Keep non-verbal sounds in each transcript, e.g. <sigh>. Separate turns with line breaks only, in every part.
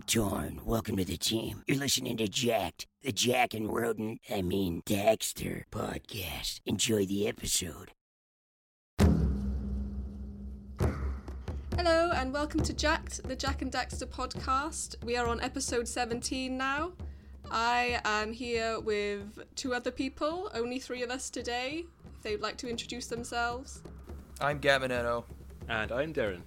I'm Torn. Welcome to the team. You're listening to Jak'D, the Jak and Rodent, I mean Daxter podcast. Enjoy the episode.
Hello and welcome to Jak'D, the Jak and Daxter podcast. We are on episode 17 now. I am here with two other people, only three of us today. If they'd like to introduce themselves.
I'm Gabinetto.
And I'm Derrin.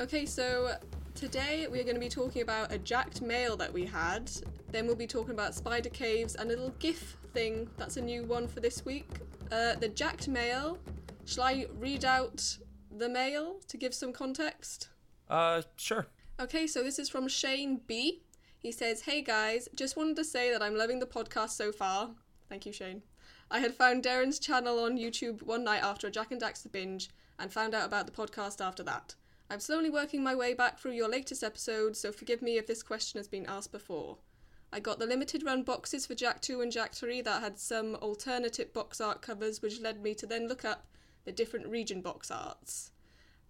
Okay, so today we're going to be talking about a Jak'D mail that we had. Then we'll be talking about spider caves and a little GIF thing. That's a new one for this week. Uh, the Jak'D mail. Shall I read out the mail to give some context?
Uh, sure.
Okay, so this is from Shane B. He says, Hey guys, just wanted to say that I'm loving the podcast so far. Thank you, Shane. I had found Derrin's channel on YouTube one night after a Jak and Daxter binge and found out about the podcast after that. I'm slowly working my way back through your latest episodes, so forgive me if this question has been asked before. I got the limited run boxes for Jak 2 and Jak 3 that had some alternative box art covers, which led me to then look up the different region box arts.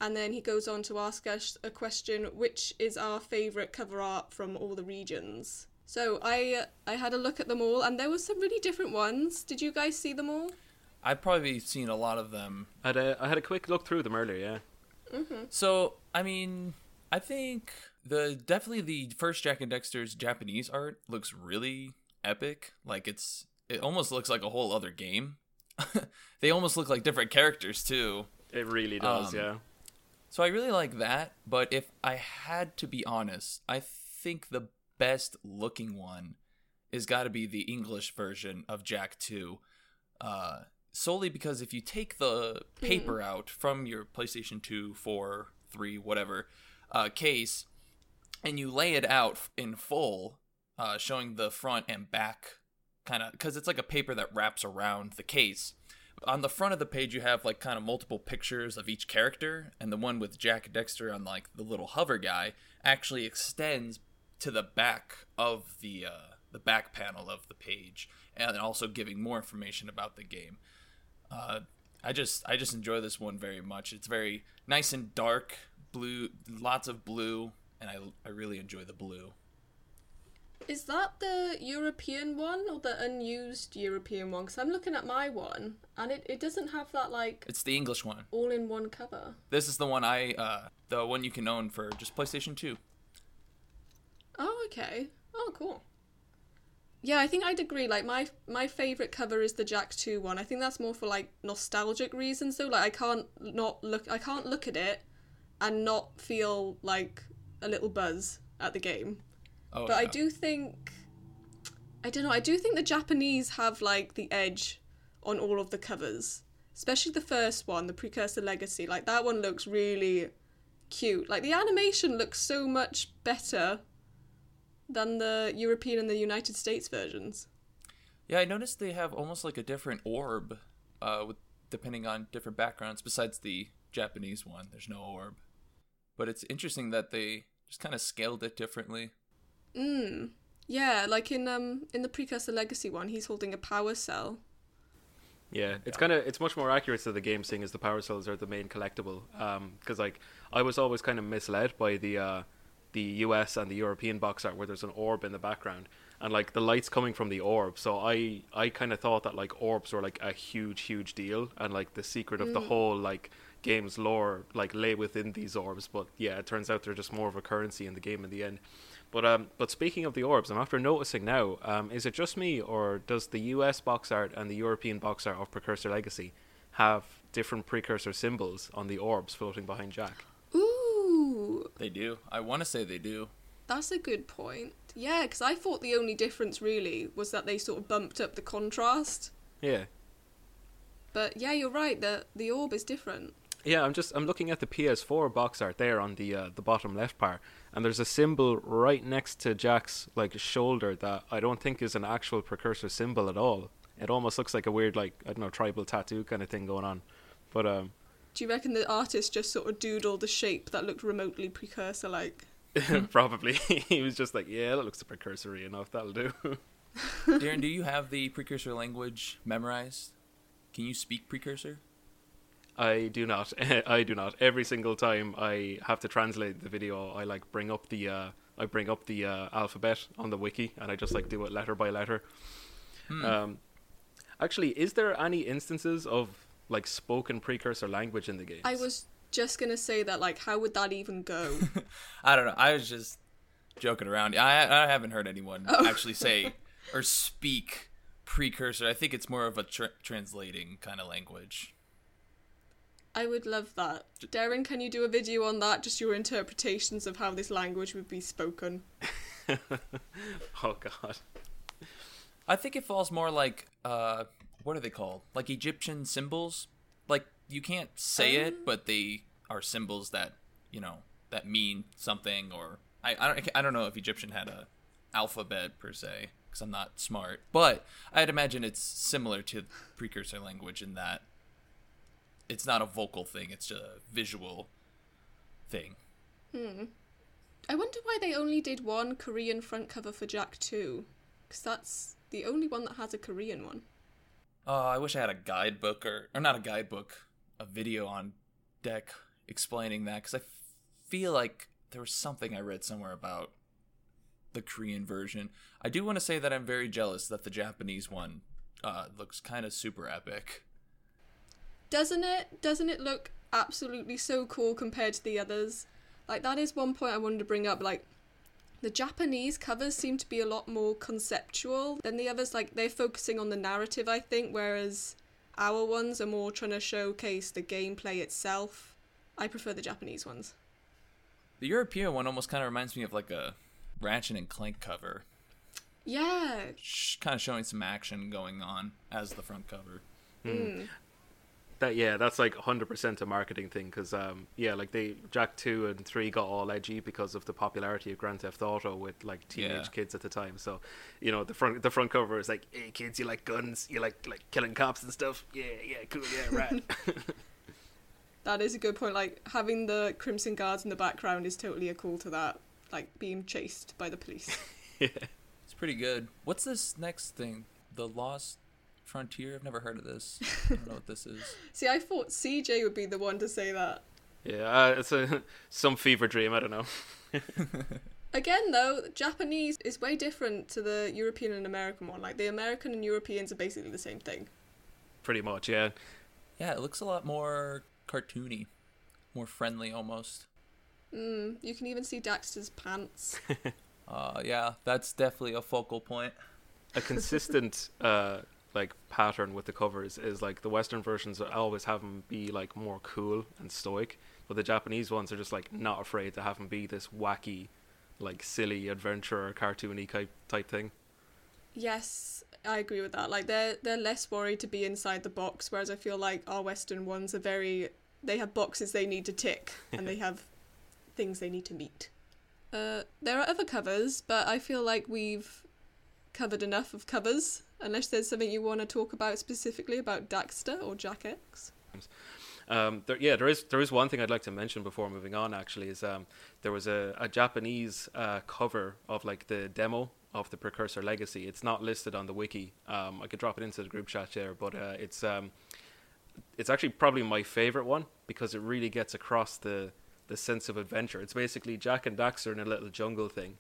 And then he goes on to ask us a question which is our favourite cover art from all the regions? So I I had a look at them all and there were some really different ones. Did you guys see them all?
I've probably seen a lot of them.
I had a, I had a quick look through them earlier, yeah.
So, I mean, I think the definitely the first Jak and Daxter's Japanese art looks really epic. Like it's it almost looks like a whole other game. <laughs> they almost look like different characters too.
It really does,
Um,
yeah.
So I really like that, but if I had to be honest, I think the best looking one is got to be the English version of Jak 2. Uh, solely because if you take the paper out from your PlayStation 2, 4, 3, whatever uh, case, and you lay it out in full, uh, showing the front and back kind of, because it's like a paper that wraps around the case. On the front of the page you have like kind of multiple pictures of each character and the one with Jak Daxter on like the little hover guy actually extends to the back of the uh, the back panel of the page and also giving more information about the game uh, i just i just enjoy this one very much it's very nice and dark blue lots of blue and i, I really enjoy the blue
Is that the European one or the unused European one? Because I'm looking at my one and it, it doesn't have that like
it's the english one
all in one cover.
this is the one i uh, the one you can own for just playstation 2
Oh, okay. Oh, cool. Yeah, I think I'd agree. Like my my favorite cover is the Jak Two one. I think that's more for like nostalgic reasons. though. like I can't not look. I can't look at it and not feel like a little buzz at the game.
oh
But I do think I don't know, I do think the Japanese have like the edge on all of the covers. Especially the first one, the Precursor Legacy. Like that one looks really cute. Like the animation looks so much better than the European and the United States versions.
Yeah, I noticed they have almost like a different orb, uh, with depending on different backgrounds. Besides the Japanese one, there's no orb, but it's interesting that they just kind of scaled it differently.
Mm. Yeah, like in um in the Precursor Legacy one, he's holding a power cell.
Yeah, it's kind of it's much more accurate to the game, seeing as the power cells are the main collectible. Um, Because like I was always kind of misled by the uh, the US and the European box art where there's an orb in the background and like the lights coming from the orb. So I I kind of thought that like orbs were like a huge huge deal and like the secret of the whole like game's lore like lay within these orbs. But yeah, it turns out they're just more of a currency in the game in the end. But um, but speaking of the orbs, I'm after noticing now. Um, is it just me, or does the U.S. box art and the European box art of Precursor Legacy have different precursor symbols on the orbs floating behind Jak?
Ooh,
They do. I want to say they do.
That's a good point. Yeah, because I thought the only difference really was that they sort of bumped up the contrast.
Yeah,
But yeah, you're right. The the orb is different.
yeah. I'm just I'm looking at the PS4 box art there on the uh, the bottom left part, and there's a symbol right next to Jak's like shoulder that I don't think is an actual precursor symbol at all. It almost looks like a weird like I don't know tribal tattoo kind of thing going on. But um,
Do you reckon the artist just sort of doodled a shape that looked remotely precursor like? <laughs>
probably <laughs> he was just like, yeah, that looks precursory enough. That'll do. <laughs>
Derrin, do you have the precursor language memorized? Can you speak precursor?
I do not. I do not. Every single time I have to translate the video, I like bring up the uh, I bring up the uh, alphabet on the wiki and I just like do it letter by letter. Um, actually, is there any instances of like spoken precursor language in the game?
I was just gonna say that, like, how would that even go? <laughs>
I don't know. I was just joking around. I I haven't heard anyone
Oh.
actually say <laughs> or speak precursor. I think it's more of a tr- translating kind of language.
I would love that. Derrin, can you do a video on that? Just your interpretations of how this language would be spoken. <laughs>
oh god.
I think it falls more like uh what are they called? Like Egyptian symbols? Like you can't say it, but they are symbols that, you know, that mean something or I I don't I don't know if Egyptian had a alphabet per se cuz I'm not smart, but I'd imagine it's similar to precursor language in that it's not a vocal thing, it's a visual thing. Hmm.
I wonder why they only did one Korean front cover for Jak 2. Because that's the only one that has a Korean one.
Oh, I wish I had a guidebook or or not a guidebook, a video on deck explaining that because I f- feel like there was something I read somewhere about the Korean version. I do want to say that I'm very jealous that the Japanese one uh, looks kind of super epic.
Doesn't it? Doesn't it look absolutely so cool compared to the others? Like that is one point I wanted to bring up. Like the Japanese covers seem to be a lot more conceptual than the others. Like they're focusing on the narrative, I think, whereas our ones are more trying to showcase the gameplay itself. I prefer the Japanese ones.
The European one almost kind of reminds me of like a Ratchet and Clank cover,
Yeah,
sh- kind of showing some action going on as the front cover. Hmm. Hmm.
That yeah, that's like 100% a marketing thing because um yeah, like they Jak 2 and 3 got all edgy because of the popularity of Grand Theft Auto with like teenage
Yeah.
kids at the time. So, you know, the front the front cover is like, "Hey kids, you like guns? You like like killing cops and stuff? Yeah, yeah, cool, yeah, right." <laughs>
that is a good point. Like having the Crimson Guards in the background is totally a call to that. Like being chased by the police. <laughs>
yeah, It's pretty good. What's this next thing? The Lost Frontier? I've never heard of this. <laughs> I don't know what this is.
See, I thought CJ would be the one to say that.
yeah, uh, it's a <laughs> some fever dream, I don't know. <laughs>
Again, though, Japanese is way different to the European and American one. Like, the American and Europeans are basically the same thing.
Pretty much, yeah.
Yeah, it looks a lot more cartoony, more friendly almost.
Mm, you can even see Daxter's pants.
Uh, yeah, that's definitely a focal point.
a consistent uh like pattern with the covers is like the western versions always have them be like more cool and stoic but the japanese ones are just like not afraid to have them be this wacky like silly adventure cartoony type type thing
yes, I agree with that. Like, they're they're less worried to be inside the box, whereas I feel like our Western ones are very. They have boxes they need to tick, <laughs> and they have things they need to meet. Uh, there are other covers, but I feel like we've covered enough of covers. Unless there's something you want to talk about specifically about Daxter or Jak X.
Um, there, yeah, there is there is one thing I'd like to mention before moving on. Actually, is um, there was a, a Japanese uh, cover of like the demo of the Precursor Legacy. It's not listed on the wiki. Um, I could drop it into the group chat there, but uh, it's um, it's actually probably my favorite one because it really gets across the the sense of adventure. It's basically Jak and Daxter in a little jungle thing.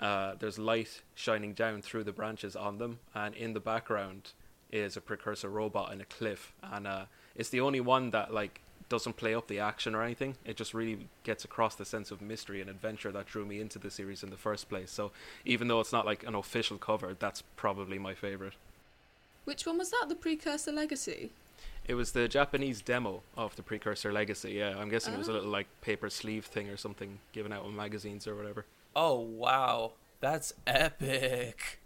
Uh, there's light shining down through the branches on them, and in the background is a precursor robot in a cliff, and uh, it's the only one that like doesn't play up the action or anything. It just really gets across the sense of mystery and adventure that drew me into the series in the first place. So even though it's not like an official cover, that's probably my favorite.
Which one was that? The Precursor Legacy?
It was the Japanese demo of the Precursor Legacy. Yeah, I'm guessing it was a
Oh.
little like paper sleeve thing or something given out in magazines or whatever.
Oh wow, that's epic.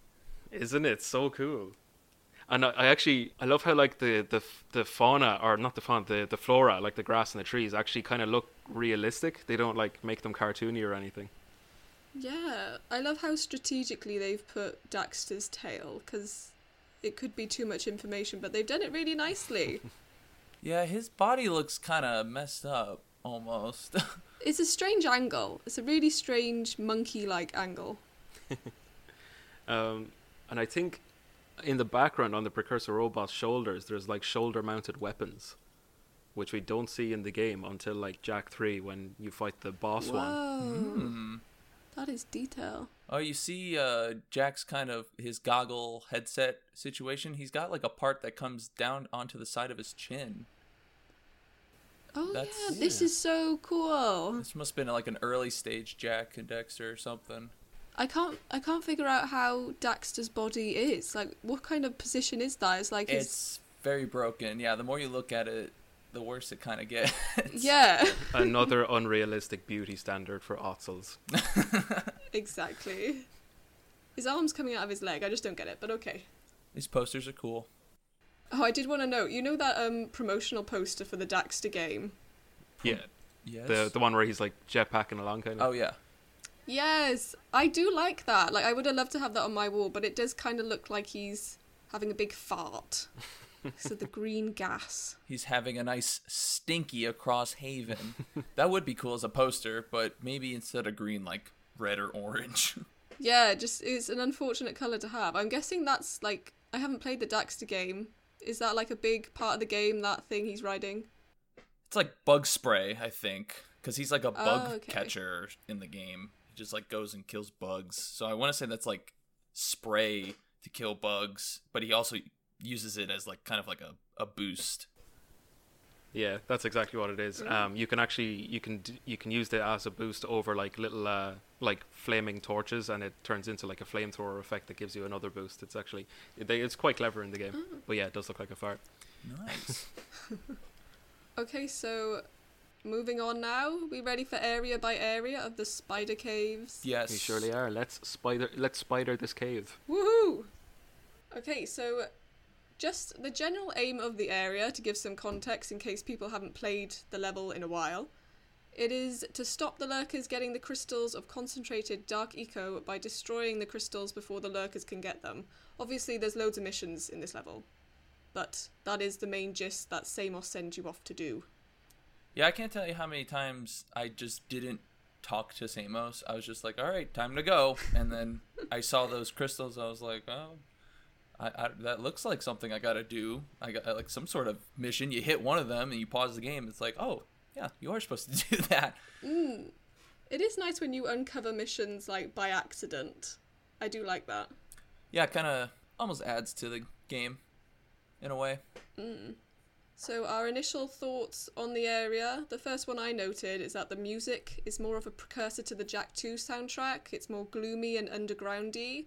Isn't it so cool? And I, I actually I love how like the, the the fauna or not the fauna the the flora like the grass and the trees actually kind of look realistic. They don't like make them cartoony or anything.
Yeah, I love how strategically they've put Daxter's tail because it could be too much information, but they've done it really nicely. <laughs>
Yeah, his body looks kind of messed up almost. <laughs>
it's a strange angle. It's a really strange monkey-like angle. <laughs>
Um, and I think in the background on the precursor robot's shoulders, there's like shoulder-mounted weapons, which we don't see in the game until like Jak Three when you fight the boss one.
Whoa!
Hmm.
That is detail.
Oh, you see, uh, Jak's kind of his goggle headset situation. He's got like a part that comes down onto the side of his chin.
Oh
That's-
yeah, this is so cool.
This must have been like an early stage Jak and Daxter or something.
I can't I can't figure out how Daxter's body is. Like what kind of position is that? It's like his
It's very broken. Yeah, the more you look at it, the worse it kind of gets. <laughs>
Yeah, <laughs>
Another unrealistic beauty standard for Ottsels. <laughs>
exactly. His arm's coming out of his leg. I just don't get it, but okay.
These posters are cool.
Oh, I did want to note. You know that um promotional poster for the Daxter game?
Yeah,
Yes.
the the one where he's like jetpacking along, kind of.
oh yeah.
Yes, I do like that. Like I would have loved to have that on my wall, but it does kind of look like he's having a big fart. <laughs> so the green gas.
He's having a nice stinky across Haven. <laughs> that would be cool as a poster, but maybe instead of green, like red or orange. <laughs>
Yeah, just it's an unfortunate color to have. I'm guessing that's like I haven't played the Daxter game. Is that like a big part of the game? That thing he's riding?
it's like bug spray, I think, because he's like a oh, bug
Oh, okay.
catcher in the game. He just like goes and kills bugs. So I want to say that's like spray to kill bugs, but he also uses it as like kind of like a, a boost.
Yeah, that's exactly what it is. Um, you can actually you can you can use it as a boost over like little uh, like flaming torches, and it turns into like a flamethrower effect that gives you another boost. It's actually they, it's quite clever in the game. But yeah, it does look like a fart.
Nice. <laughs>
Okay, so moving on now. We ready for area by area of the spider caves?
yes.
we surely are. Let's spider let's spider this cave.
Woohoo! Okay, so just the general aim of the area to give some context in case people haven't played the level in a while. It is to stop the lurkers getting the crystals of concentrated dark eco by destroying the crystals before the lurkers can get them. Obviously, there's loads of missions in this level, but that is the main gist that Samos sends you off to do.
Yeah, I can't tell you how many times I just didn't talk to Samos. I was just like, all right, time to go. And then I saw those crystals. I was like, oh, I, I, that looks like something I got to do. I got like some sort of mission. You hit one of them and you pause the game. It's like, oh, yeah, you are supposed to <laughs> do that. Mm.
It is nice when you uncover missions like by accident. I do like that.
Yeah, kind of almost adds to the game in a way. Mm.
So, our initial thoughts on the area the first one I noted is that the music is more of a precursor to the Jak 2 soundtrack. It's more gloomy and undergroundy.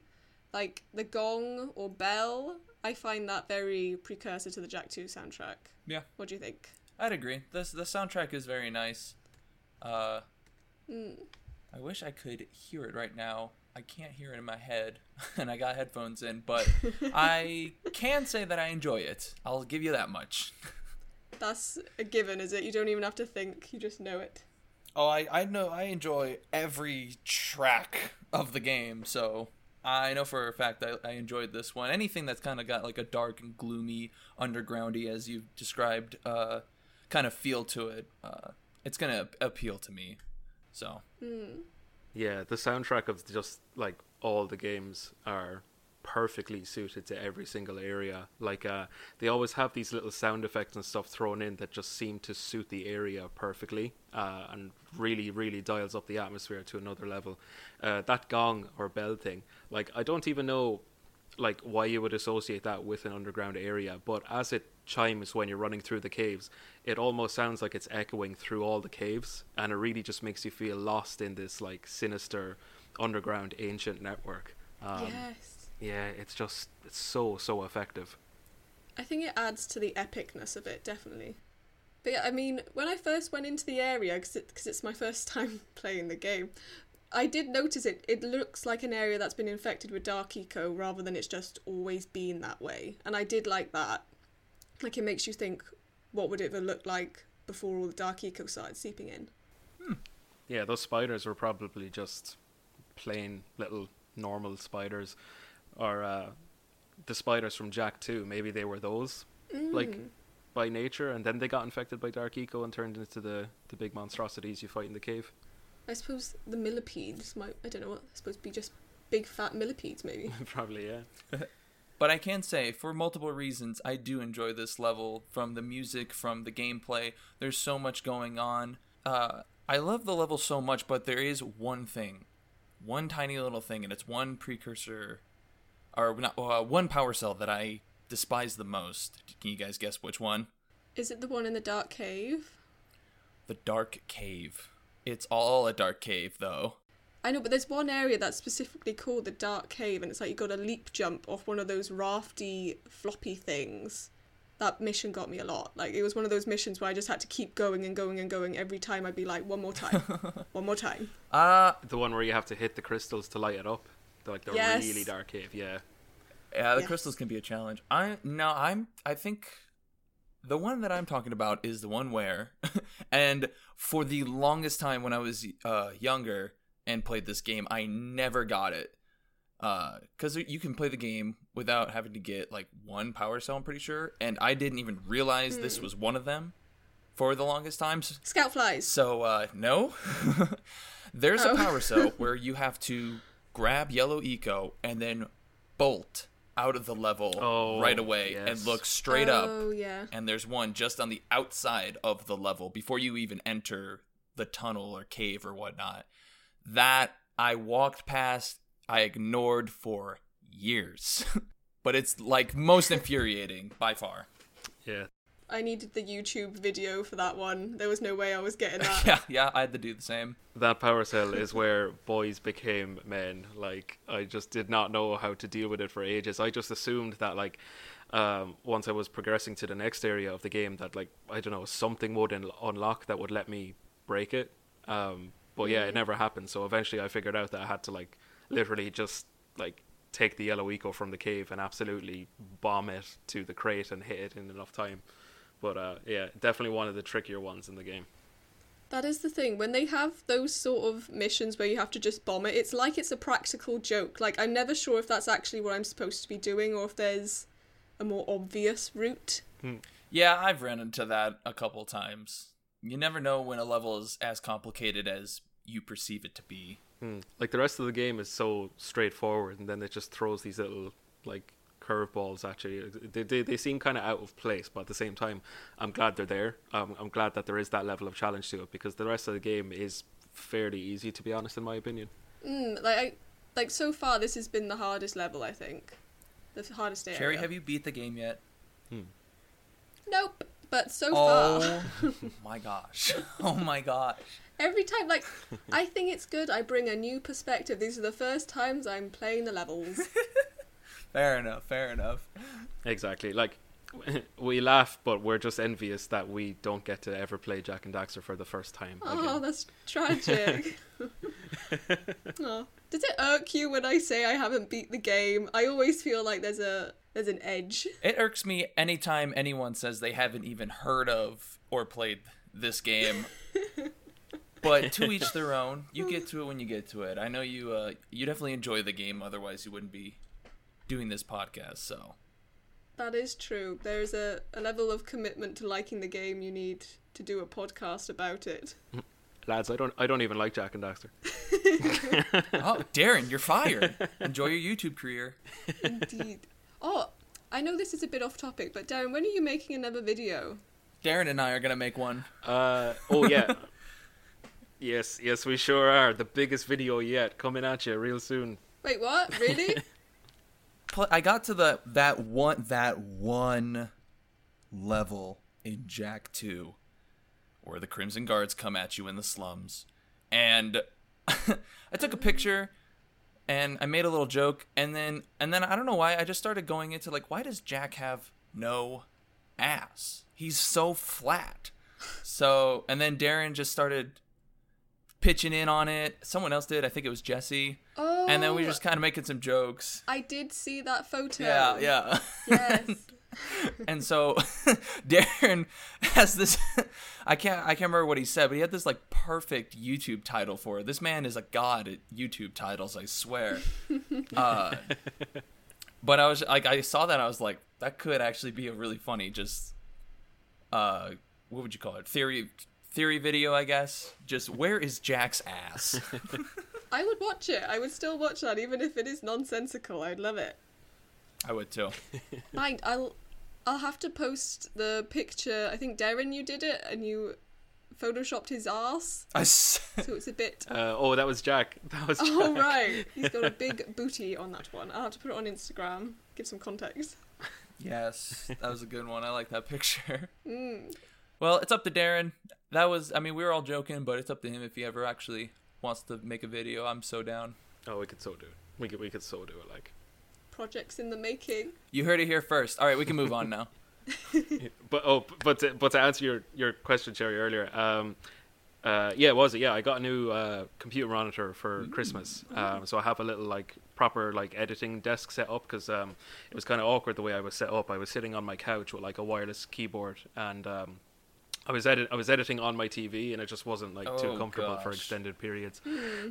Like the gong or bell, I find that very precursor to the Jak 2 soundtrack.
Yeah,
What do you think?
I'd agree. This the soundtrack is very nice. Uh, I wish I could hear it right now. I can't hear it in my head, <laughs> and I got headphones in, but <laughs> I can say that I enjoy it. I'll give you that much. <laughs>
That's a given, is it? You don't even have to think, you just know it.
Oh, I, I know I enjoy every track of the game, so I know for a fact I, I enjoyed this one. Anything that's kind of got like a dark and gloomy, undergroundy, as you've described, uh, kind of feel to it, uh, it's gonna appeal to me. So
Yeah, the soundtrack of just like all the games are perfectly suited to every single area. Like uh they always have these little sound effects and stuff thrown in that just seem to suit the area perfectly uh and really really dials up the atmosphere to another level. Uh that gong or bell thing, like I don't even know like why you would associate that with an underground area, but as it chimes when you're running through the caves, it almost sounds like it's echoing through all the caves, and it really just makes you feel lost in this like sinister underground ancient network. Um,
yes.
Yeah, it's just it's so so effective.
I think it adds to the epicness of it, definitely. But yeah, I mean, when I first went into the area, because it, 'cause it's my first <laughs> time playing the game, I did notice it. It looks like an area that's been infected with dark eco rather than it's just always been that way. And I did like that. Like, it makes you think, what would it have looked like before all the dark eco started seeping in? Hmm.
Yeah, those spiders were probably just plain little normal spiders, or uh, the spiders from Jak too. Maybe they were those, like by nature, and then they got infected by dark eco and turned into the the big monstrosities you fight in the cave.
I suppose the millipedes might, I don't know what, supposed to be just big fat millipedes, maybe. <laughs>
probably, yeah. <laughs>
But I can say, for multiple reasons, I do enjoy this level. From the music, from the gameplay, there's so much going on. Uh, I love the level so much, but there is one thing, one tiny little thing, and it's one precursor, or not uh, one power cell that I despise the most. Can you guys guess which one?
Is it the one in the dark cave?
The dark cave. It's all a dark cave, though.
I know, but there's one area that's specifically called the dark cave, and it's like you got to leap jump off one of those rafty, floppy things. That mission got me a lot. Like it was one of those missions where I just had to keep going and going and going. Every time I'd be like, one more time, <laughs> one more time.
Uh,
The one where you have to hit the crystals to light it up. The, like the
Yes.
really dark cave, yeah.
Yeah, the
Yes.
crystals can be a challenge. I no, I'm I think the one that I'm talking about is the one where <laughs> and for the longest time when I was uh younger and played this game, I never got it. Uh cuz you can play the game without having to get like one power cell, I'm pretty sure, and I didn't even realize this was one of them for the longest times.
Scout flies.
So uh no. <laughs> There's
Oh.
a power cell <laughs> where you have to grab yellow eco and then bolt out of the level
Oh,
right away
yes.
and look straight up.
Oh yeah.
And there's one just on the outside of the level before you even enter the tunnel or cave or whatnot. That I walked past, I ignored for years. <laughs> but it's like most <laughs> infuriating by far.
Yeah.
I needed the YouTube video for that one. There was no way I was getting <laughs> that.
Yeah, yeah, I had to do the same.
That power cell is where boys became men. Like I just did not know how to deal with it for ages. I just assumed that like um, once I was progressing to the next area of the game, that like I don't know something would un- unlock that would let me break it. Um, but yeah, it never happened. So eventually, I figured out that I had to like literally just like take the yellow eco from the cave and absolutely bomb it to the crate and hit it in enough time. But uh, yeah, definitely one of the trickier ones in the game.
That is the thing. When they have those sort of missions where you have to just bomb it, it's like it's a practical joke. Like, I'm never sure if that's actually what I'm supposed to be doing or if there's a more obvious route.
Yeah, I've ran into that a couple times. You never know when a level is as complicated as you perceive it to be.
Hmm. Like the rest of the game is so straightforward, and then it just throws these little like curveballs Actually, they, they they seem kind of out of place, but at the same time, I'm glad they're there. Um, I'm glad that there is that level of challenge to it because the rest of the game is fairly easy, to be honest, in my opinion.
Mm, like, I, like so far, this has been the hardest level. I think, the hardest area.
Cherry, have you beat the game yet?
Nope. But so far,
Oh <laughs> my gosh. Oh my gosh.
every time, like, I think it's good. I bring a new perspective. These are the first times I'm playing the levels. <laughs>
Fair enough, fair enough.
Exactly. Like <laughs> we laugh, but we're just envious that we don't get to ever play Jak and Daxter for the first time.
Oh,
again.
that's <laughs> tragic. <laughs> oh. Does it irk you when I say I haven't beat the game? I always feel like there's a there's an edge.
It irks me anytime anyone says they haven't even heard of or played this game. but to each their own. You get to it when you get to it. I know you uh you definitely enjoy the game otherwise you wouldn't be doing this podcast, so
That is true. There's a, a level of commitment to liking the game you need to do a podcast about it.
Lads, I don't I don't even like Jak and Daxter. <laughs>
Oh, Derrin, you're fired. Enjoy your YouTube career.
Indeed. oh, I know this is a bit off topic, but Derrin, when are you making another video?
Derrin and I are gonna make one.
Uh oh yeah. yes, yes we sure are. The biggest video yet coming at you real soon.
Wait, what? Really? <laughs>
Pl- I got to the that one that one level in Jak 2 where the Crimson Guards come at you in the slums. And <laughs> I took a picture and I made a little joke and then and then I don't know why I just started going into like why does Jak have no ass? He's so flat. So and then Derrin just started pitching in on it. Someone else did. I think it was Jesse.
Oh,
And then we were just kind of making some jokes.
I did see that photo.
Yeah, yeah.
Yes. <laughs>
and so <laughs> Derrin has this <laughs> I can't I can't remember what he said, but he had this like perfect YouTube title for it. This man is a god at YouTube titles, I swear. uh, but I was like I saw that I was like that could actually be a really funny just uh what would you call it? Theory theory video, I guess. Just where is Jak's ass? <laughs>
I would watch it. I would still watch that, even if it is nonsensical. I'd love it.
I would too. <laughs>
Mind, I'll, I'll have to post the picture. I think Derrin, you did it, and you photoshopped his ass,
I s- <laughs>
so it's a bit.
Uh, oh, that was Jak. That was Jak.
Oh right, he's got a big booty on that one. I'll have to put it on Instagram. Give some context.
yes, that was a good one. I like that picture.
Mm.
Well, it's up to Derrin. That was, I mean, we were all joking, but it's up to him if he ever actually wants to make a video. I'm so down.
Oh, we could so do it. We could we could so do it. Like,
Projects in the making.
You heard it here first. All right, we can move on now. <laughs> <laughs>
but oh, but to, but to answer your your question, Cherry earlier. Um, uh, yeah, it was it? Yeah, I got a new uh, computer monitor for Christmas. Um, so I have a little like proper like editing desk set up because um, it was kind of awkward the way I was set up. I was sitting on my couch with like a wireless keyboard and um, I was edit I was editing on my TV and it just wasn't like too
Oh,
comfortable for extended periods.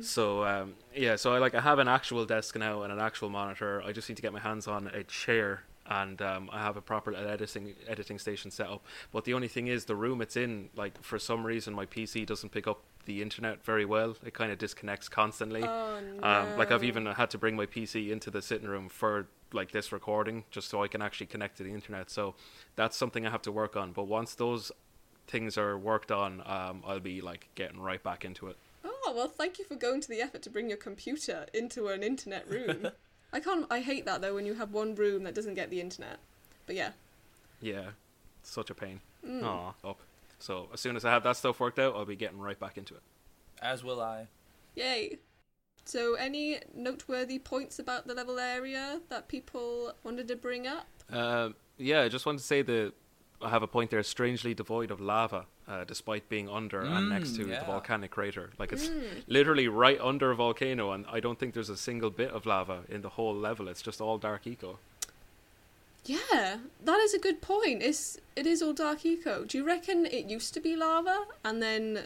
So um, yeah, so I like I have an actual desk now and an actual monitor. I just need to get my hands on a chair and um, I have a proper editing editing station set up. But the only thing is the room it's in, like for some reason my PC doesn't pick up the internet very well. It kind of disconnects constantly.
Oh no.
Um, like I've even had to bring my PC into the sitting room for like this recording just so I can actually connect to the internet. So that's something I have to work on. But once those things are worked on, um, I'll be like getting right back into it.
Oh well, thank you for going to the effort to bring your computer into an internet room. <laughs> I can't. I hate that though when you have one room that doesn't get the internet. But yeah.
Yeah, such a pain.
Mm.
Aw, up. So as soon as I have that stuff worked out, I'll be getting right back into it.
As will I.
Yay. So, any noteworthy points about the level area that people wanted to bring up?
Um, yeah, I just wanted to say that I have a point there. Strangely devoid of lava, uh, despite being under and next
Mm,
to the volcanic crater. Like it's
Mm.
literally right under a volcano, and I don't think there's a single bit of lava in the whole level. It's just all dark eco.
Yeah, that is a good point. It's it is all dark eco. Do you reckon it used to be lava and then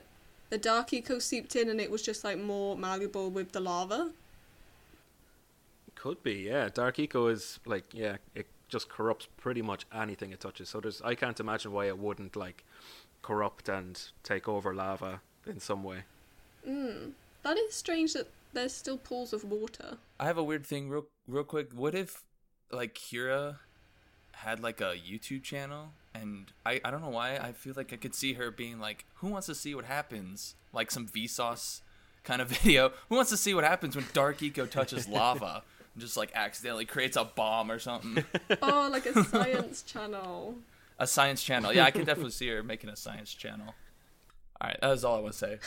the dark eco seeped in and it was just like more malleable with the lava?
Could be, yeah. Dark eco is like, yeah, it just corrupts pretty much anything it touches. So there's, I can't imagine why it wouldn't like corrupt and take over lava in some way.
Mm. That is strange that there's still pools of water.
I have a weird thing, real, real quick. What if, like, Keira had like a YouTube channel, and I, I don't know why I feel like I could see her being like, "Who wants to see what happens?" Like some Vsauce kind of <laughs> video. Who wants to see what happens when Dark Eco touches lava? And just like accidentally creates a bomb or something. <laughs>
Oh, like a science channel.
A science channel. Yeah, I can definitely see her making a science channel. All right, that was all I want to say.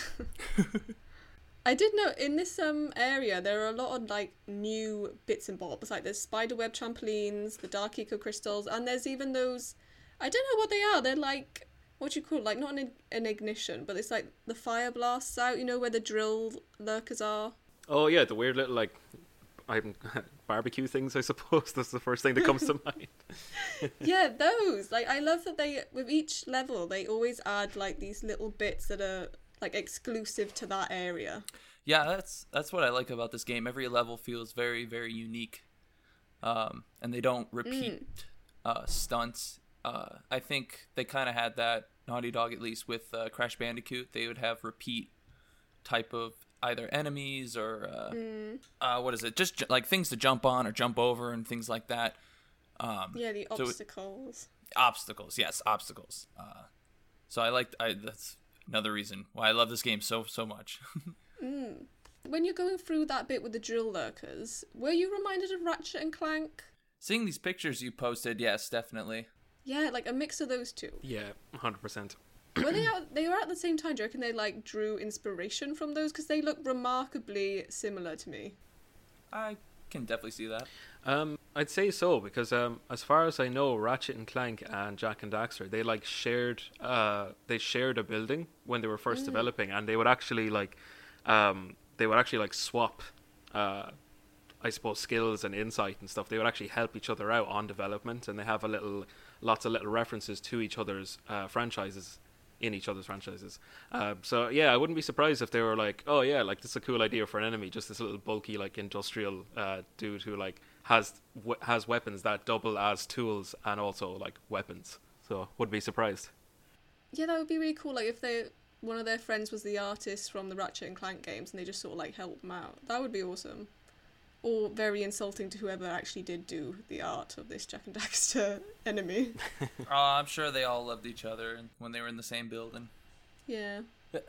<laughs>
I did know in this um area there are a lot of like new bits and bobs. Like there's spiderweb trampolines, the dark eco crystals, and there's even those. I don't know what they are. They're like what do you call it? like not an, an ignition, but it's like the fire blasts out. You know where the drill lurkers are.
Oh yeah, the weird little like, I'm <laughs> barbecue things. I suppose <laughs> that's the first thing that comes to mind. <laughs>
yeah, those. Like I love that they with each level they always add like these little bits that are like exclusive to that area.
Yeah, that's that's what I like about this game. Every level feels very very unique, um, and they don't repeat uh, stunts. Uh, I think they kind of had that Naughty Dog at least with uh, Crash Bandicoot. They would have repeat type of either enemies or uh, uh, what is it? Just ju- like things to jump on or jump over and things like that. Um,
Yeah, the
So it-
obstacles.
obstacles, yes, obstacles. Uh, so I like I that's another reason why I love this game so so much. <laughs>
When you're going through that bit with the drill lurkers, were you reminded of Ratchet and Clank?
Seeing these pictures you posted, yes, definitely.
Yeah, like a mix of those two.
yeah, hundred percent.
Were they out? They were at the same time. Do you reckon they like drew inspiration from those? Because they look remarkably similar to me.
I can definitely see that.
Um, I'd say so because um, as far as I know, Ratchet and Clank and Jak and Daxter they like shared uh they shared a building when they were first developing, and they would actually like um they would actually like swap uh I suppose skills and insight and stuff. They would actually help each other out on development, and they have a little lots of little references to each other's uh, franchises in each other's franchises. Uh, so yeah, I wouldn't be surprised if they were like, oh yeah, like this is a cool idea for an enemy, just this little bulky like industrial uh, dude who like has w- has weapons that double as tools and also like weapons. So wouldn't be surprised.
Yeah, that would be really cool. Like if they one of their friends was the artist from the Ratchet and Clank games, and they just sort of like helped them out. That would be awesome. Or very insulting to whoever actually did do the art of this Jak and <laughs> Daxter enemy.
Uh, <laughs> I'm sure they all loved each other when they were in the same building.
Yeah. <laughs>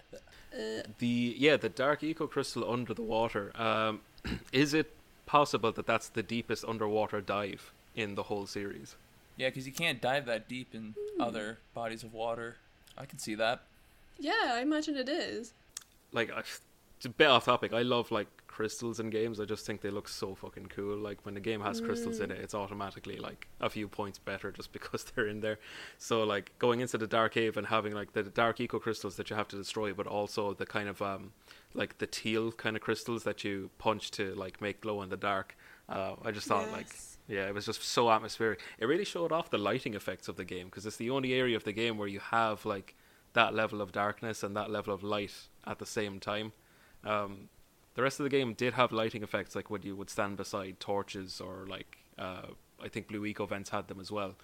The yeah, the dark eco crystal under the water. Um, <clears throat> is it possible that that's the deepest underwater dive in the whole series?
Yeah, because you can't dive that deep in other bodies of water. I can see that.
Yeah, I imagine it is.
Like, it's a bit off topic. I love like crystals in games. I just think they look so fucking cool. Like when the game has crystals in it, it's automatically like a few points better just because <laughs> they're in there. So like going into the dark cave and having like the dark eco crystals that you have to destroy, but also the kind of um like the teal kind of crystals that you punch to like make glow in the dark. Uh, I just thought like yeah, it was just so atmospheric. It really showed off the lighting effects of the game because it's the only area of the game where you have like that level of darkness and that level of light at the same time. Um, the rest of the game did have lighting effects, like when you would stand beside torches or like uh, I think Blue Eco Vents had them as well.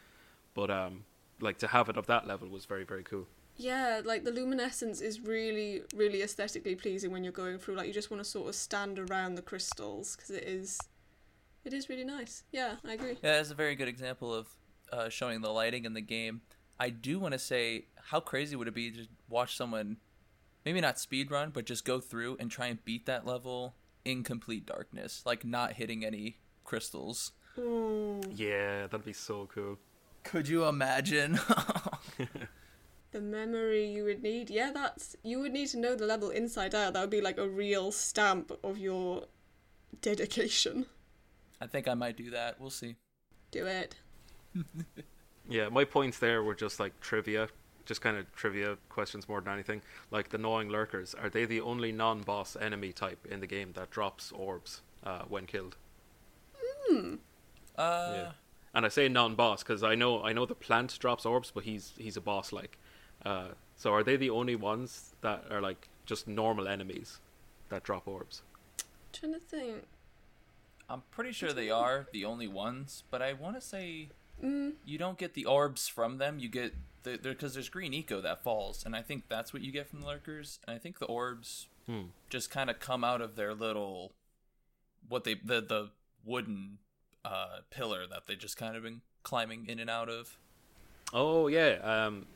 But um, like to have it of that level was very very cool.
Yeah, like the luminescence is really, really aesthetically pleasing when you're going through. Like you just want to sort of stand around the crystals because it is, it is really nice. Yeah, I agree.
Yeah, that's a very good example of uh, showing the lighting in the game. I do want to say, how crazy would it be to watch someone, maybe not speed run, but just go through and try and beat that level in complete darkness, like not hitting any crystals. Mm.
Yeah, that'd be so cool.
Could you imagine? <laughs>
The memory you would need, yeah, that's you would need to know the level inside out. That would be like a real stamp of your dedication.
I think I might do that. We'll see.
Do it. <laughs>
Yeah, my points there were just like trivia, just kind of trivia questions more than anything. Like the gnawing lurkers, are they the only non-boss enemy type in the game that drops orbs uh, when killed?
Uh,
Yeah. And I say non-boss because I know I know the plant drops orbs, but he's he's a boss like. Uh, so are they the only ones that are like just normal enemies that drop orbs?
trying to think.
I'm pretty sure they are the only ones, but I want to say
Mm,
you don't get the orbs from them. You get because there's green eco that falls, and I think that's what you get from the lurkers. And I think the orbs
Hmm.
just kind of come out of their little what they the the wooden uh pillar that they just kind of been climbing in and out of.
Oh yeah. Um,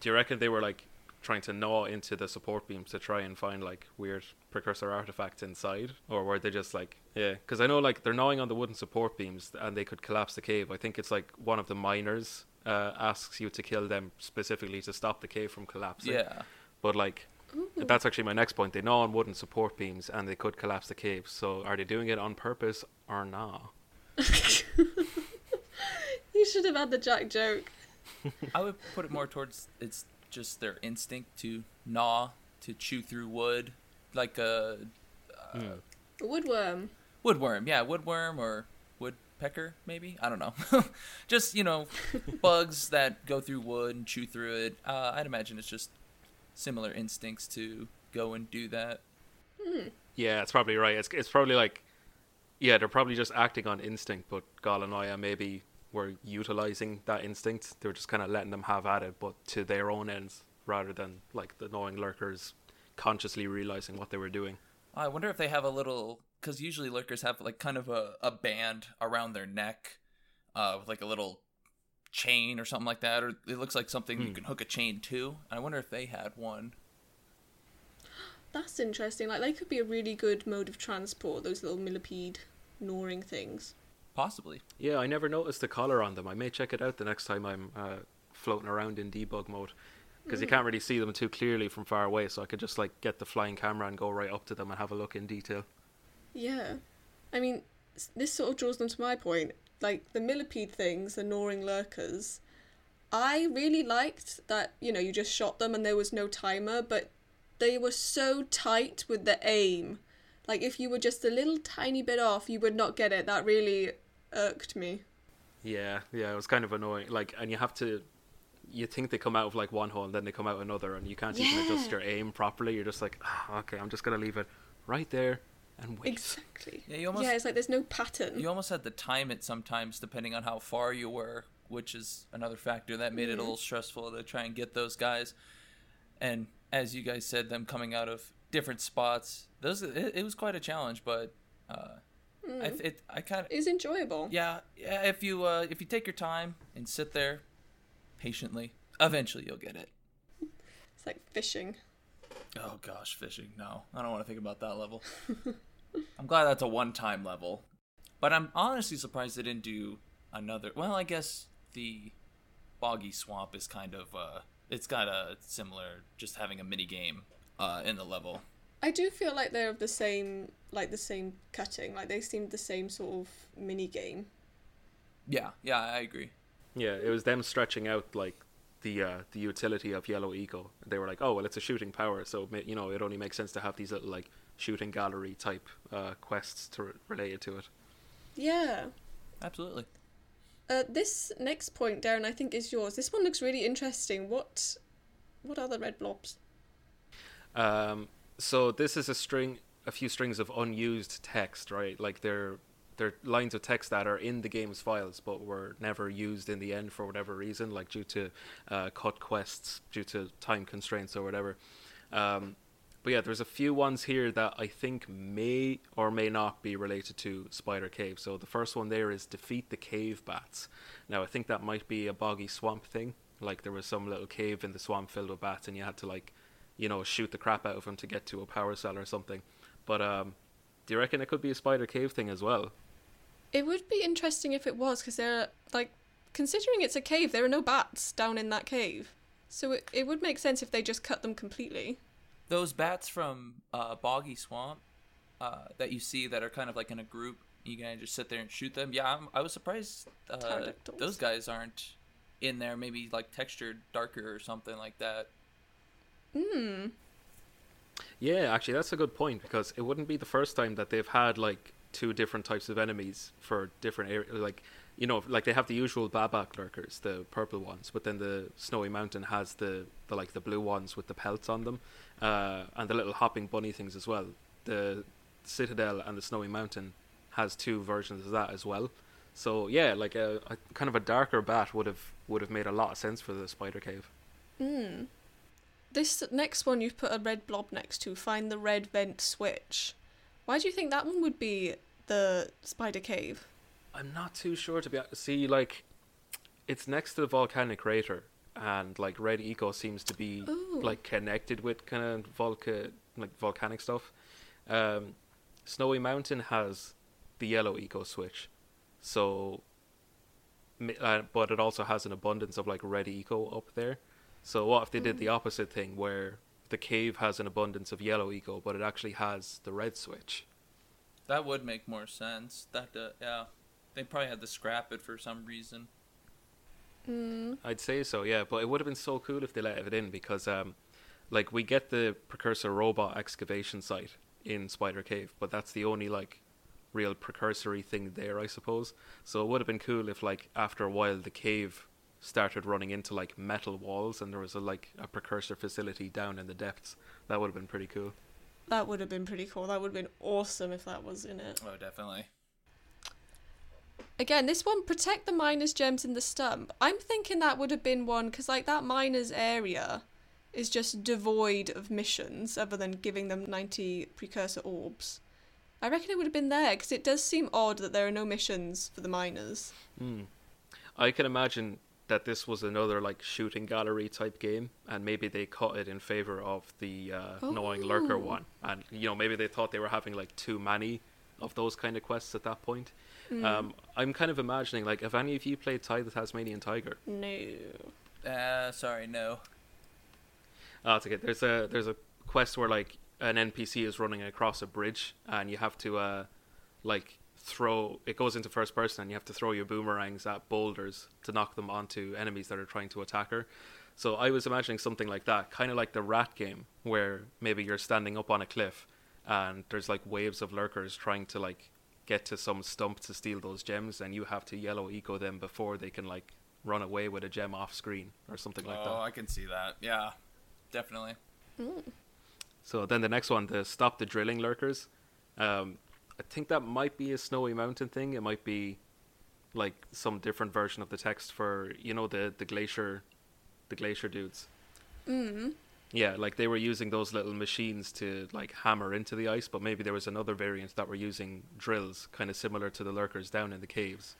do you reckon they were like trying to gnaw into the support beams to try and find like weird precursor artifacts inside, or were they just like yeah? Because I know like they're gnawing on the wooden support beams and they could collapse the cave. I think it's like one of the miners uh, asks you to kill them specifically to stop the cave from collapsing.
Yeah.
But like. That's actually my next point. They gnaw on wooden support beams and they could collapse the cave. So are they doing it on purpose or not? <laughs>
you should have had the Jack joke.
I would put it more towards it's just their instinct to gnaw, to chew through wood, like a
A woodworm.
woodworm. Yeah, woodworm or woodpecker, maybe. I don't know. <laughs> just you know, <laughs> bugs that go through wood and chew through it. Uh, I'd imagine it's just similar instincts to go and do that.
Yeah, it's probably right. It's it's probably like, yeah, they're probably just acting on instinct, but Gol and Maia maybe were utilizing that instinct. They were just kind of letting them have at it, but to their own ends, rather than like the gnawing lurkers consciously realizing what they were doing.
I wonder if they have a little because usually lurkers have like kind of a, a band around their neck, uh, with like a little chain or something like that, or it looks like something you can hook a chain to. I wonder if they had one.
That's interesting. Like they could be a really good mode of transport. Those little millipede gnawing things.
Possibly.
Yeah, I never noticed the collar on them. I may check it out the next time I'm uh, floating around in debug mode. Because you can't really see them too clearly from far away, so I could just like get the flying camera and go right up to them and have a look in detail.
Yeah. I mean, this sort of draws them to my point. Like the millipede things, the gnawing lurkers. I really liked that, you know, you just shot them and there was no timer, but they were so tight with the aim. Like if you were just a little tiny bit off, you would not get it. That really irked me.
Yeah, yeah, it was kind of annoying. Like, and you have to, you think they come out of like one hole and then they come out another, and you can't even adjust your aim properly. You're just like, "Ah, okay, I'm just gonna leave it right there and wait.
Exactly.
Yeah, you almost-
yeah, it's like there's no pattern.
You almost had to time it sometimes depending on how far you were, which is another factor that made it a little stressful to try and get those guys. And as you guys said, them coming out of different spots, those it, it was quite a challenge. But uh, I it, I kind of
It's enjoyable.
yeah yeah if you uh, if you take your time and sit there patiently, eventually you'll get it.
It's like fishing.
Oh gosh, fishing. No, I don't want to think about that level. <laughs> I'm glad that's a one-time level, but I'm honestly surprised they didn't do another. Well, I guess the boggy swamp is kind of uh, it's got a similar, just having a mini game uh, in the level.
I do feel like they're of the same, like the same cutting. Like they seemed the same sort of mini game.
Yeah, yeah, I agree.
Yeah, it was them stretching out like the uh, the utility of Yellow Eco. They were like, oh well, it's a shooting power, so you know it only makes sense to have these little like shooting gallery type uh, quests to re- related to it.
Yeah.
Absolutely.
Uh, this next point, Derrin, I think is yours. This one looks really interesting. What, what are the red blobs?
Um, so this is a string, a few strings of unused text, right? Like they're they're lines of text that are in the game's files, but were never used in the end for whatever reason, like due to uh, cut quests, due to time constraints or whatever. Um, but yeah, there's a few ones here that I think may or may not be related to Spider Cave. So the first one there is defeat the cave bats. Now I think that might be a boggy swamp thing. Like there was some little cave in the swamp filled with bats, and you had to like, you know, shoot the crap out of them to get to a power cell or something. But um, do you reckon it could be a Spider Cave thing as well?
It would be interesting if it was, because there are, like, considering it's a cave, there are no bats down in that cave. So it, it would make sense if they just cut them completely.
Those bats from uh, Boggy Swamp uh, that you see that are kind of like in a group, you can just sit there and shoot them. Yeah, I'm, I was surprised uh, those guys aren't in there. Maybe like textured darker or something like that.
Hmm.
Yeah, actually, that's a good point because it wouldn't be the first time that they've had like two different types of enemies for different areas. Like, you know, like they have the usual Babak lurkers, the purple ones, but then the Snowy Mountain has the, the like the blue ones with the pelts on them, uh, and the little hopping bunny things as well. The Citadel and the Snowy Mountain has two versions of that as well. So yeah, like a, a kind of a darker bat would have would have made a lot of sense for the spider cave.
Hmm. This next one you've put a red blob next to, find the red vent switch. Why do you think that one would be the spider cave?
I'm not too sure to be honest. See, like, it's next to the volcanic crater, and like Red Eco seems to be
Ooh.
like connected with kind of volca like volcanic stuff. Um, Snowy Mountain has the yellow eco switch, so, uh, but it also has an abundance of like red eco up there. So what if they did the opposite thing, where the cave has an abundance of yellow eco, but it actually has the red switch?
That would make more sense. That uh, yeah, they probably had to scrap it for some reason.
Hmm.
I'd say so, yeah. But it would have been so cool if they let it in because, um, like, we get the precursor robot excavation site in Spider Cave, but that's the only like real precursory thing there, I suppose. So it would have been cool if, like, after a while, the cave started running into like metal walls and there was a like a precursor facility down in the depths. That would have been pretty cool.
That would have been pretty cool. That would have been awesome if that was in it.
Oh, definitely.
Again, this one, protect the miner's gems in the stump. I'm thinking that would have been one, because, like, that miner's area is just devoid of missions other than giving them 90 precursor orbs. I reckon it would have been there, because it does seem odd that there are no missions for the miners.
Hmm. I can imagine that this was another like shooting gallery type game, and maybe they cut it in favor of the uh, gnawing lurker
Oh.
one. And you know, maybe they thought they were having like too many of those kind of quests at that point.
Hmm.
Um, I'm kind of imagining like, have any of you played Ty the Tasmanian Tiger?
No.
Uh, sorry, no.
Oh, it's okay. There's a there's a quest where like an NPC is running across a bridge, and you have to uh, like throw. It goes into first person, and you have to throw your boomerangs at boulders to knock them onto enemies that are trying to attack her. So I was imagining something like that, kind of like the rat game, where maybe you're standing up on a cliff, and there's like waves of lurkers trying to like get to some stump to steal those gems, and you have to yellow eco them before they can like run away with a gem off screen or something like that.
oh, I can see that. Yeah, definitely.
So then the next one, the stop the drilling lurkers. Um, I think that might be a snowy mountain thing. It might be like some different version of the text for you know the the glacier, the glacier dudes.
Mm.
Yeah, like they were using those little machines to like hammer into the ice, but maybe there was another variant that were using drills, kind of similar to the lurkers down in the caves.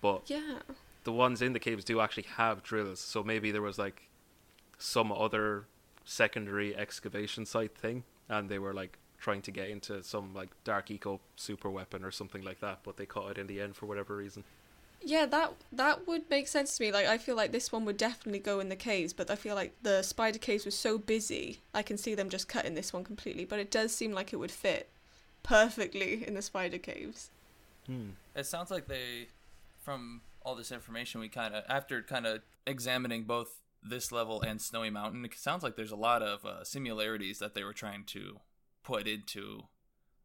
But
Yeah.
the ones in the caves do actually have drills, so maybe there was like some other secondary excavation site thing, and they were like trying to get into some like dark eco super weapon or something like that, but they caught it in the end for whatever reason.
Yeah, that that would make sense to me. Like I feel like this one would definitely go in the caves, but I feel like the spider caves was so busy. I can see them just cutting this one completely, but it does seem like it would fit perfectly in the spider caves.
Hmm.
It sounds like they, from all this information, we kind of after kind of examining both this level and Snowy Mountain, it sounds like there's a lot of uh, similarities that they were trying to put into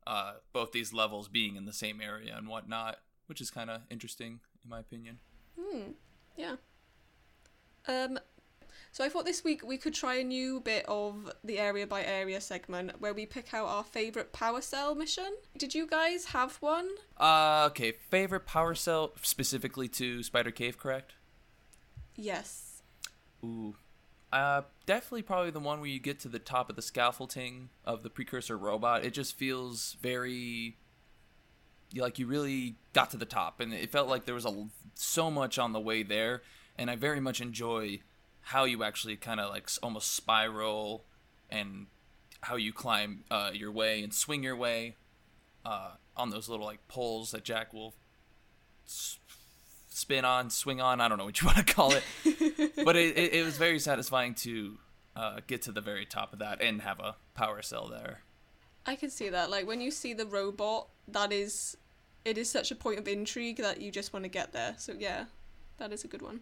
uh, both these levels being in the same area and whatnot, which is kind of interesting in my opinion.
Hmm. Yeah. Um. So I thought this week we could try a new bit of the area by area segment where we pick out our favorite power cell mission. Did you guys have one?
Uh, okay. Favorite power cell specifically to Spider Cave, correct?
Yes.
Ooh. Uh, definitely probably the one where you get to the top of the scaffolding of the precursor robot. It just feels very you- like you really got to the top and it felt like there was a so much on the way there and I very much enjoy how you actually kind of like almost spiral and how you climb uh, your way and swing your way uh, on those little like poles that Jak will s- spin on, swing on. I don't know what you <laughs> want to call it, <laughs> but it, it, it was very satisfying to uh, get to the very top of that and have a power cell there.
I can see that. Like when you see the robot, that is, it is such a point of intrigue that you just want to get there. So yeah, that is a good one.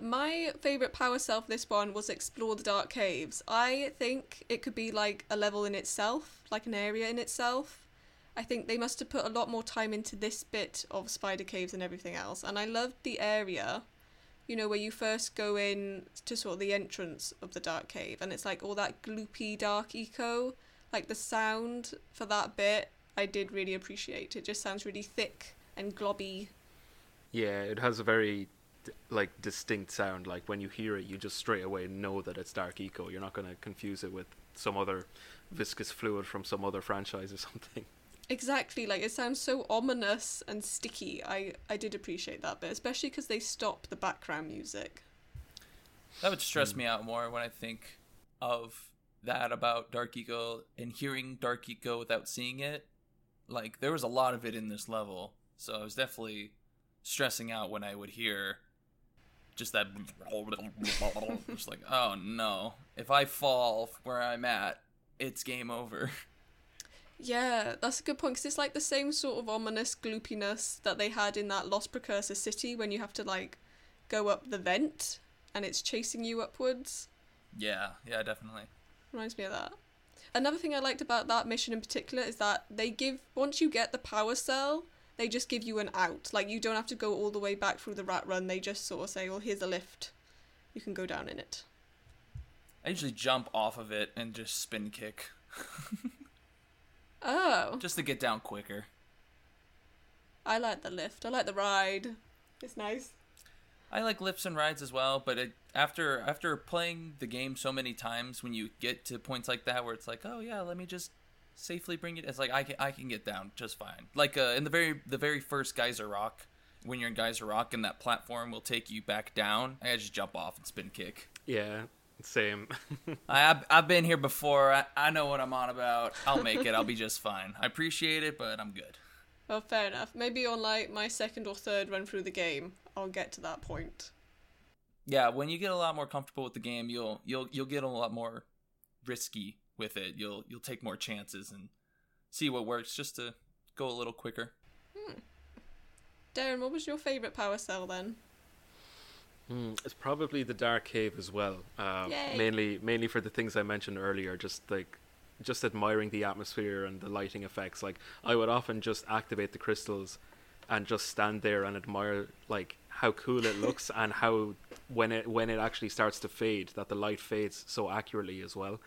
My favorite power for this one was explore the dark caves. I think it could be like a level in itself, like an area in itself. I think they must have put a lot more time into this bit of spider caves and everything else. And I loved the area, you know, where you first go in to sort of the entrance of the dark cave, and it's like all that gloopy dark eco like the sound for that bit I did really appreciate. It just sounds really thick and globby.
Yeah, it has a very like distinct sound. Like when you hear it, you just straight away know that it's Dark Eco. You're not going to confuse it with some other viscous fluid from some other franchise or <laughs> something.
Exactly, like it sounds so ominous and sticky. I I did appreciate that bit, especially because they stop the background music.
That would stress hmm. me out more when I think of that about Dark Eco and hearing Dark Eco without seeing it. Like there was a lot of it in this level, so I was definitely stressing out when I would hear just that. <laughs> just like, oh no! If I fall where I'm at, it's game over.
Yeah, that's a good point because it's like the same sort of ominous gloopiness that they had in that Lost Precursor City when you have to like go up the vent and it's chasing you upwards.
yeah, yeah, definitely.
Reminds me of that. Another thing I liked about that mission in particular is that they give once you get the power cell, they just give you an out. Like you don't have to go all the way back through the rat run. They just sort of say, "Well, here's a lift. You can go down in it."
I usually jump off of it and just spin kick, <laughs>
Oh,
just to get down quicker.
I like the lift. I like the ride. It's nice.
I like lifts and rides as well, but it, after after playing the game so many times, when you get to points like that where it's like, oh yeah, let me just safely bring it, it's like I can I can get down just fine. Like uh, in the very the very first Geyser Rock, when you're in Geyser Rock and that platform will take you back down, I just jump off and spin kick.
Yeah, same. <laughs>
I, I've, I've been here before. I, I know what I'm on about. I'll make it. I'll be just fine. I appreciate it, but I'm good.
Well, fair enough. Maybe on like my second or third run through the game, I'll get to that point.
yeah when you get a lot more comfortable with the game you'll you'll you'll get a lot more risky with it you'll you'll take more chances and see what works just to go a little quicker
Derrin, what was your favourite power cell then?
Hmm, it's probably the Dark Cave as well. Uh,
Yay.
mainly, mainly for the things I mentioned earlier. Just like, just admiring the atmosphere and the lighting effects. Like, I would often just activate the crystals, and just stand there and admire like how cool it looks <laughs> and how when it when it actually starts to fade, that the light fades so accurately as well.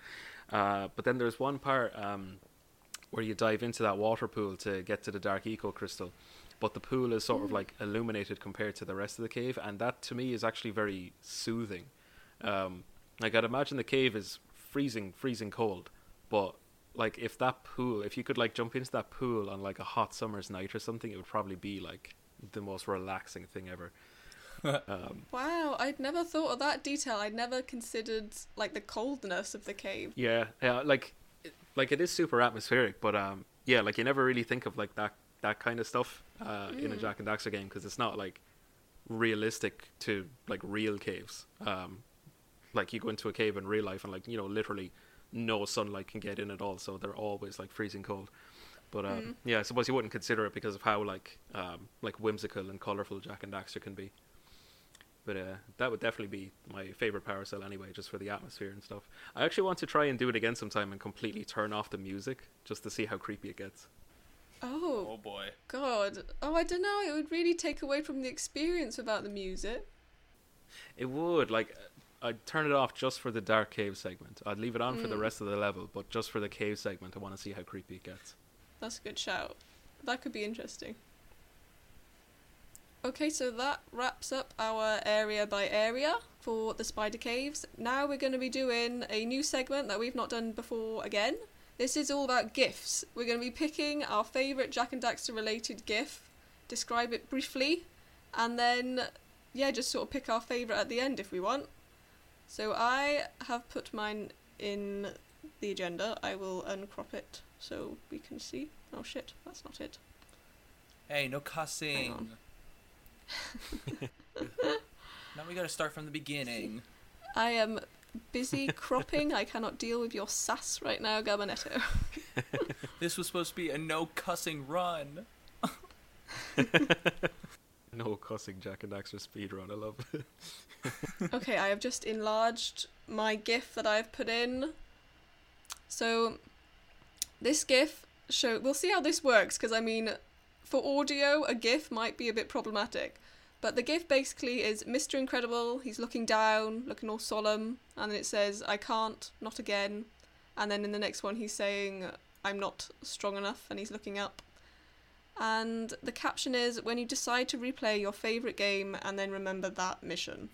Uh, but then there's one part um, where you dive into that water pool to get to the Dark Eco Crystal but the pool is sort of like illuminated compared to the rest of the cave, and that to me is actually very soothing. Um, like I'd imagine the cave is freezing, freezing cold, but like if that pool, if you could like jump into that pool on like a hot summer's night or something, it would probably be like the most relaxing thing ever. <laughs> um,
Wow, I'd never thought of that detail. I'd never considered like the coldness of the cave.
yeah, yeah, like it- like it is super atmospheric, but um, yeah, like you never really think of like that that kind of stuff uh, in a Jak and Daxter game because it's not like realistic to like real caves. Um, like you go into a cave in real life and like you know literally no sunlight can get in at all, so they're always like freezing cold. But um, yeah, I suppose you wouldn't consider it because of how like um, like whimsical and colorful Jak and Daxter can be. But uh, that would definitely be my favorite power cell anyway, just for the atmosphere and stuff. I actually want to try and do it again sometime and completely turn off the music just to see how creepy it gets.
Oh,
Oh boy.
God. Oh, I don't know. It would really take away from the experience without the music.
It would like I'd turn it off just for the dark cave segment. I'd leave it on for the
Mm.
rest of the level, but just for the cave segment, I want to see how creepy it gets.
That's a good shout. That could be interesting. Okay, so that wraps up our area by area for the spider caves. Now we're going to be doing a new segment that we've not done before again. This is all about gifts. We're going to be picking our favourite Jak and Daxter related gif, describe it briefly, and then, yeah, just sort of pick our favourite at the end if we want. So I have put mine in the agenda. I will uncrop it so we can see. Oh shit, that's not it.
Hey, no cussing. <laughs> now we gotta start from the beginning. <laughs>
I am busy cropping. I cannot deal with your sass right now, Gabinetto. <laughs>
This was supposed to be a no cussing run.
No cussing Jak and Daxter speedrun, I love it. <laughs>
okay, I have just enlarged my GIF that I've put in. So, this GIF show. We'll see how this works because I mean, for audio, a GIF might be a bit problematic. But the GIF basically is Mr. Incredible. He's looking down, looking all solemn, and then it says, "I can't, not again." And then in the next one, he's saying, "I'm not strong enough," and he's looking up. And the caption is when you decide to replay your favourite game and then remember that mission.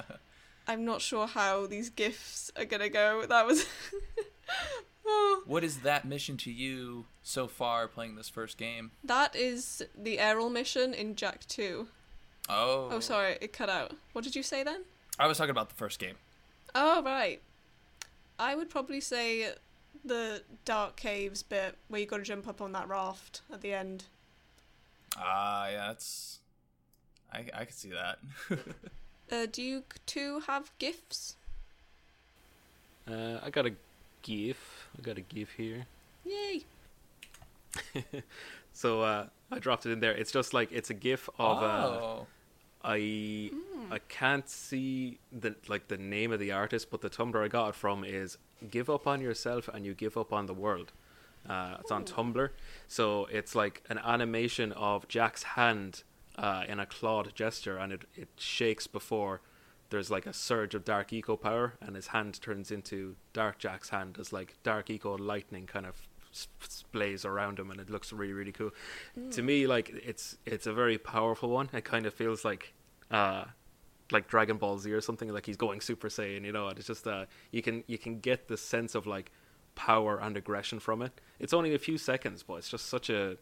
<laughs> I'm not sure how these gifts are gonna go. That was. <laughs> Oh.
What is that mission to you so far playing this first game?
That is the Errol mission in Jak 2.
Oh.
Oh, sorry, it cut out. What did you say then?
I was talking about the first game.
Oh, right. I would probably say the Dark Caves bit where you gotta jump up on that raft at the end.
Ah, yeah, that's. I I could see that. <laughs>
Uh, do you two have gifts?
Uh, I got a GIF. I got a GIF here.
Yay! <laughs>
So uh, I dropped it in there. It's just like it's a GIF of uh,
oh.
I I can't see the like the name of the artist, but the Tumblr I got it from is "Give up on yourself and you give up on the world." Uh, it's on Tumblr, so it's like an animation of Jak's hand uh, in a clawed gesture, and it it shakes before there's like a surge of dark eco power, and his hand turns into Dark Jak's hand as like dark eco lightning kind of splays around him, and it looks really really cool. To me, like it's it's a very powerful one. It kind of feels like uh, like Dragon Ball Z or something. Like he's going Super Saiyan, you know. And it's just uh, you can you can get the sense of like power and aggression from it. It's only a few seconds, but it's just such a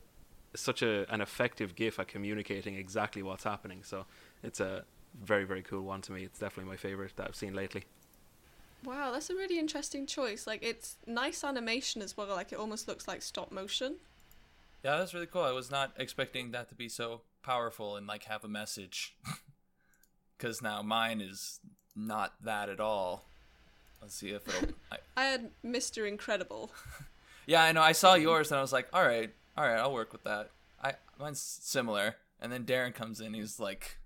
such a an effective gif at communicating exactly what's happening. So it's a very very cool one to me. It's definitely my favorite that I've seen lately.
Wow, that's a really interesting choice. Like, it's nice animation as well. Like, it almost looks like stop motion.
Yeah, that's really cool. I was not expecting that to be so powerful and like have a message. <laughs> Because now mine is not that at all. Let's see if it'll. I, <laughs>
I had Mr. Incredible. <laughs>
yeah, I know. I saw mm-hmm. yours and I was like, all right, all right, I'll work with that. I mine's similar. And then Derrin comes in. He's like,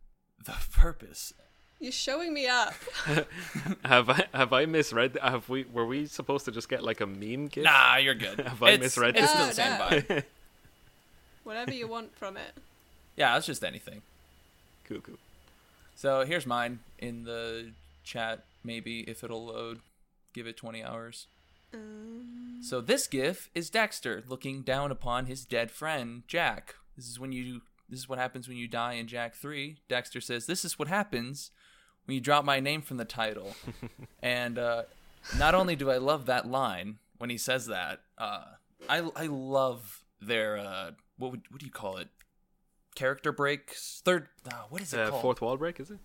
the purpose.
You're showing me up. <laughs>
have I have I misread? Have we were we supposed to just get like a meme gif?
Nah, you're good.
Have I
it's,
misread
It's
this?
still the same
No,
vibe.
Whatever you want from it.
Yeah, it's just anything.
Cool, cool.
So here's mine in the chat. Maybe if it'll load, give it 20 hours.
Um,
So this gif is Daxter looking down upon his dead friend Jak. This is when you this is what happens when you die in Jak 3. Daxter says, "This is what happens when you drop my name from the title." <laughs> and uh, not only do I love that line when he says that, uh, I I love their uh, what would what do you call it? character breaks. Third, uh, what is it
Uh,
called?
fourth wall break, is it?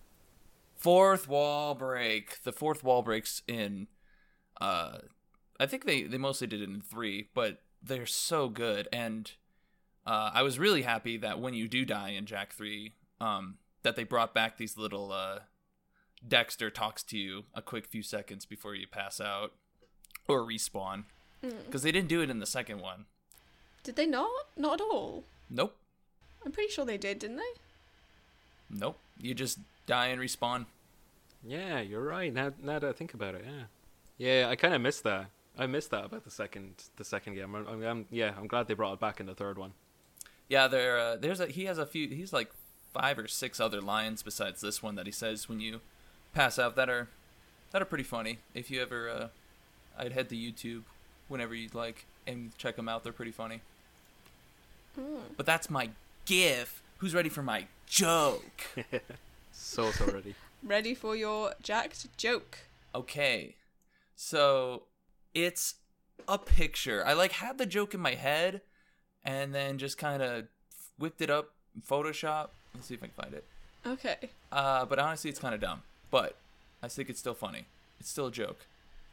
Fourth wall break. The fourth wall breaks in. Uh, I think they they mostly did it in three, but they're so good, and uh, I was really happy that when you do die in Jak three, um, that they brought back these little uh, Daxter talks to you a quick few seconds before you pass out or respawn, because they didn't do it in the second one.
Did they not? Not at all.
Nope,
I'm pretty sure they did, didn't they?
nope. You just die and respawn.
Yeah, you're right. Now, now that I think about it, yeah, yeah, I kind of missed that. I missed that about the second, the second game. I'm, I'm, I'm- yeah, I'm glad they brought it back in the third one.
Yeah, there. Uh, there's a he has a few. He's like five or six other lines besides this one that he says when you pass out that are that are pretty funny. If you ever, uh, I'd head to YouTube whenever you'd like and check them out. They're pretty funny. But that's my gif. Who's ready for my joke? <laughs>
So so ready.
Ready for your Jak'D joke.
Okay, so it's a picture. I like had the joke in my head, and then just kind of whipped it up in Photoshop. Let's see if I can find it.
Okay.
Uh, but honestly, it's kind of dumb. But I think it's still funny. It's still a joke.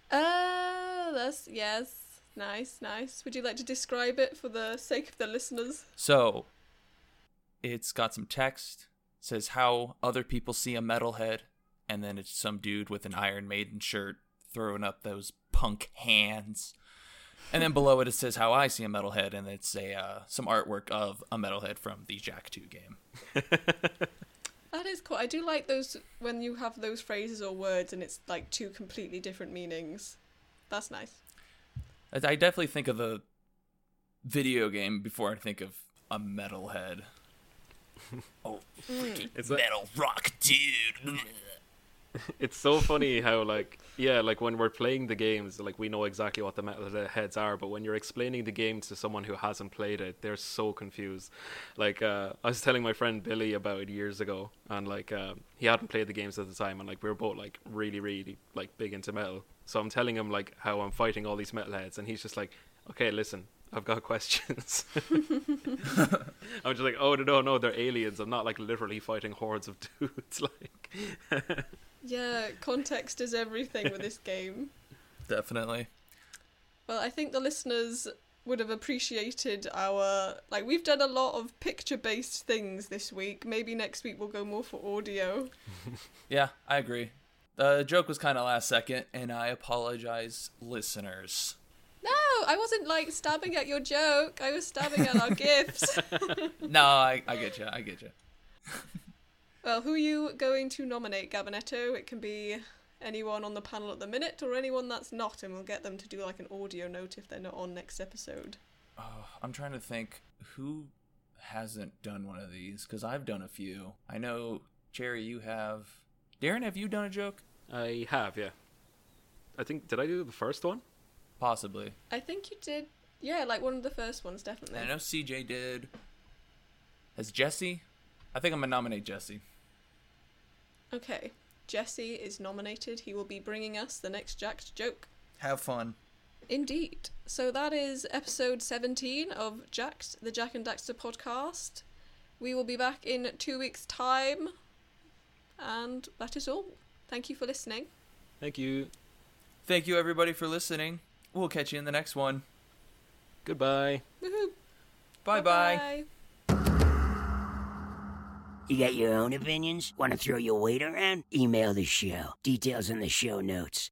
Uh, that's yes. Nice, nice. Would you like to describe it for the sake of the listeners?
So, it's got some text. Says how other people see a metalhead, and then it's some dude with an Iron Maiden shirt throwing up those punk hands. And then below it, it says how I see a metalhead, and it's a uh, some artwork of a metalhead from the Jak Two game. <laughs>
That is cool. I do like those when you have those phrases or words and it's like two completely different meanings. That's nice.
I I definitely think of the video game before I think of a metalhead. <laughs> oh, freaking
It's like-
metal rock dude. <laughs>
it's so funny how like yeah like when we're playing the games like we know exactly what the metal heads are but when you're explaining the game to someone who hasn't played it they're so confused like uh, i was telling my friend billy about it years ago and like uh, he hadn't played the games at the time and like we were both like really really like big into metal so i'm telling him like how i'm fighting all these metalheads and he's just like okay listen I've got questions. <laughs> I'm just like, oh no, no, no, they're aliens. I'm not like literally fighting hordes of <laughs> dudes. Like, <laughs>
Yeah, context is everything with this game.
Definitely.
Well, I think the listeners would have appreciated our like we've done a lot of picture-based things this week. Maybe next week we'll go more for audio.
Yeah, I agree. The joke was kind of last second, and I apologize, listeners.
No, I wasn't like stabbing at your joke. I was stabbing at our gifts. <laughs>
No, I, I get you. I get you. <laughs>
Well, who are you going to nominate, Gabinetto? It can be anyone on the panel at the minute or anyone that's not, and we'll get them to do like an audio note if they're not on next episode.
Oh, I'm trying to think who hasn't done one of these because I've done a few. I know, Cherry, you have. Derrin, have you done a joke?
I have, yeah. I think did I do the first one?
Possibly.
I think you did. Yeah, like one of the first ones, definitely.
I know CJ did. Has Jesse? I think I'm gonna nominate Jesse.
Okay, Jesse is nominated. He will be bringing us the next Jak'D joke.
Have fun.
Indeed. So that is episode 17 of Jak'D, the Jak and Daxter podcast. We will be back in two weeks' time. And that is all. Thank you for listening.
Thank you.
Thank you, everybody, for listening. We'll catch you in the next one.
Goodbye.
Woohoo!
Bye bye.
Bye-bye.
You got your own opinions? Want to throw your weight around? Email the show. Details in the show notes.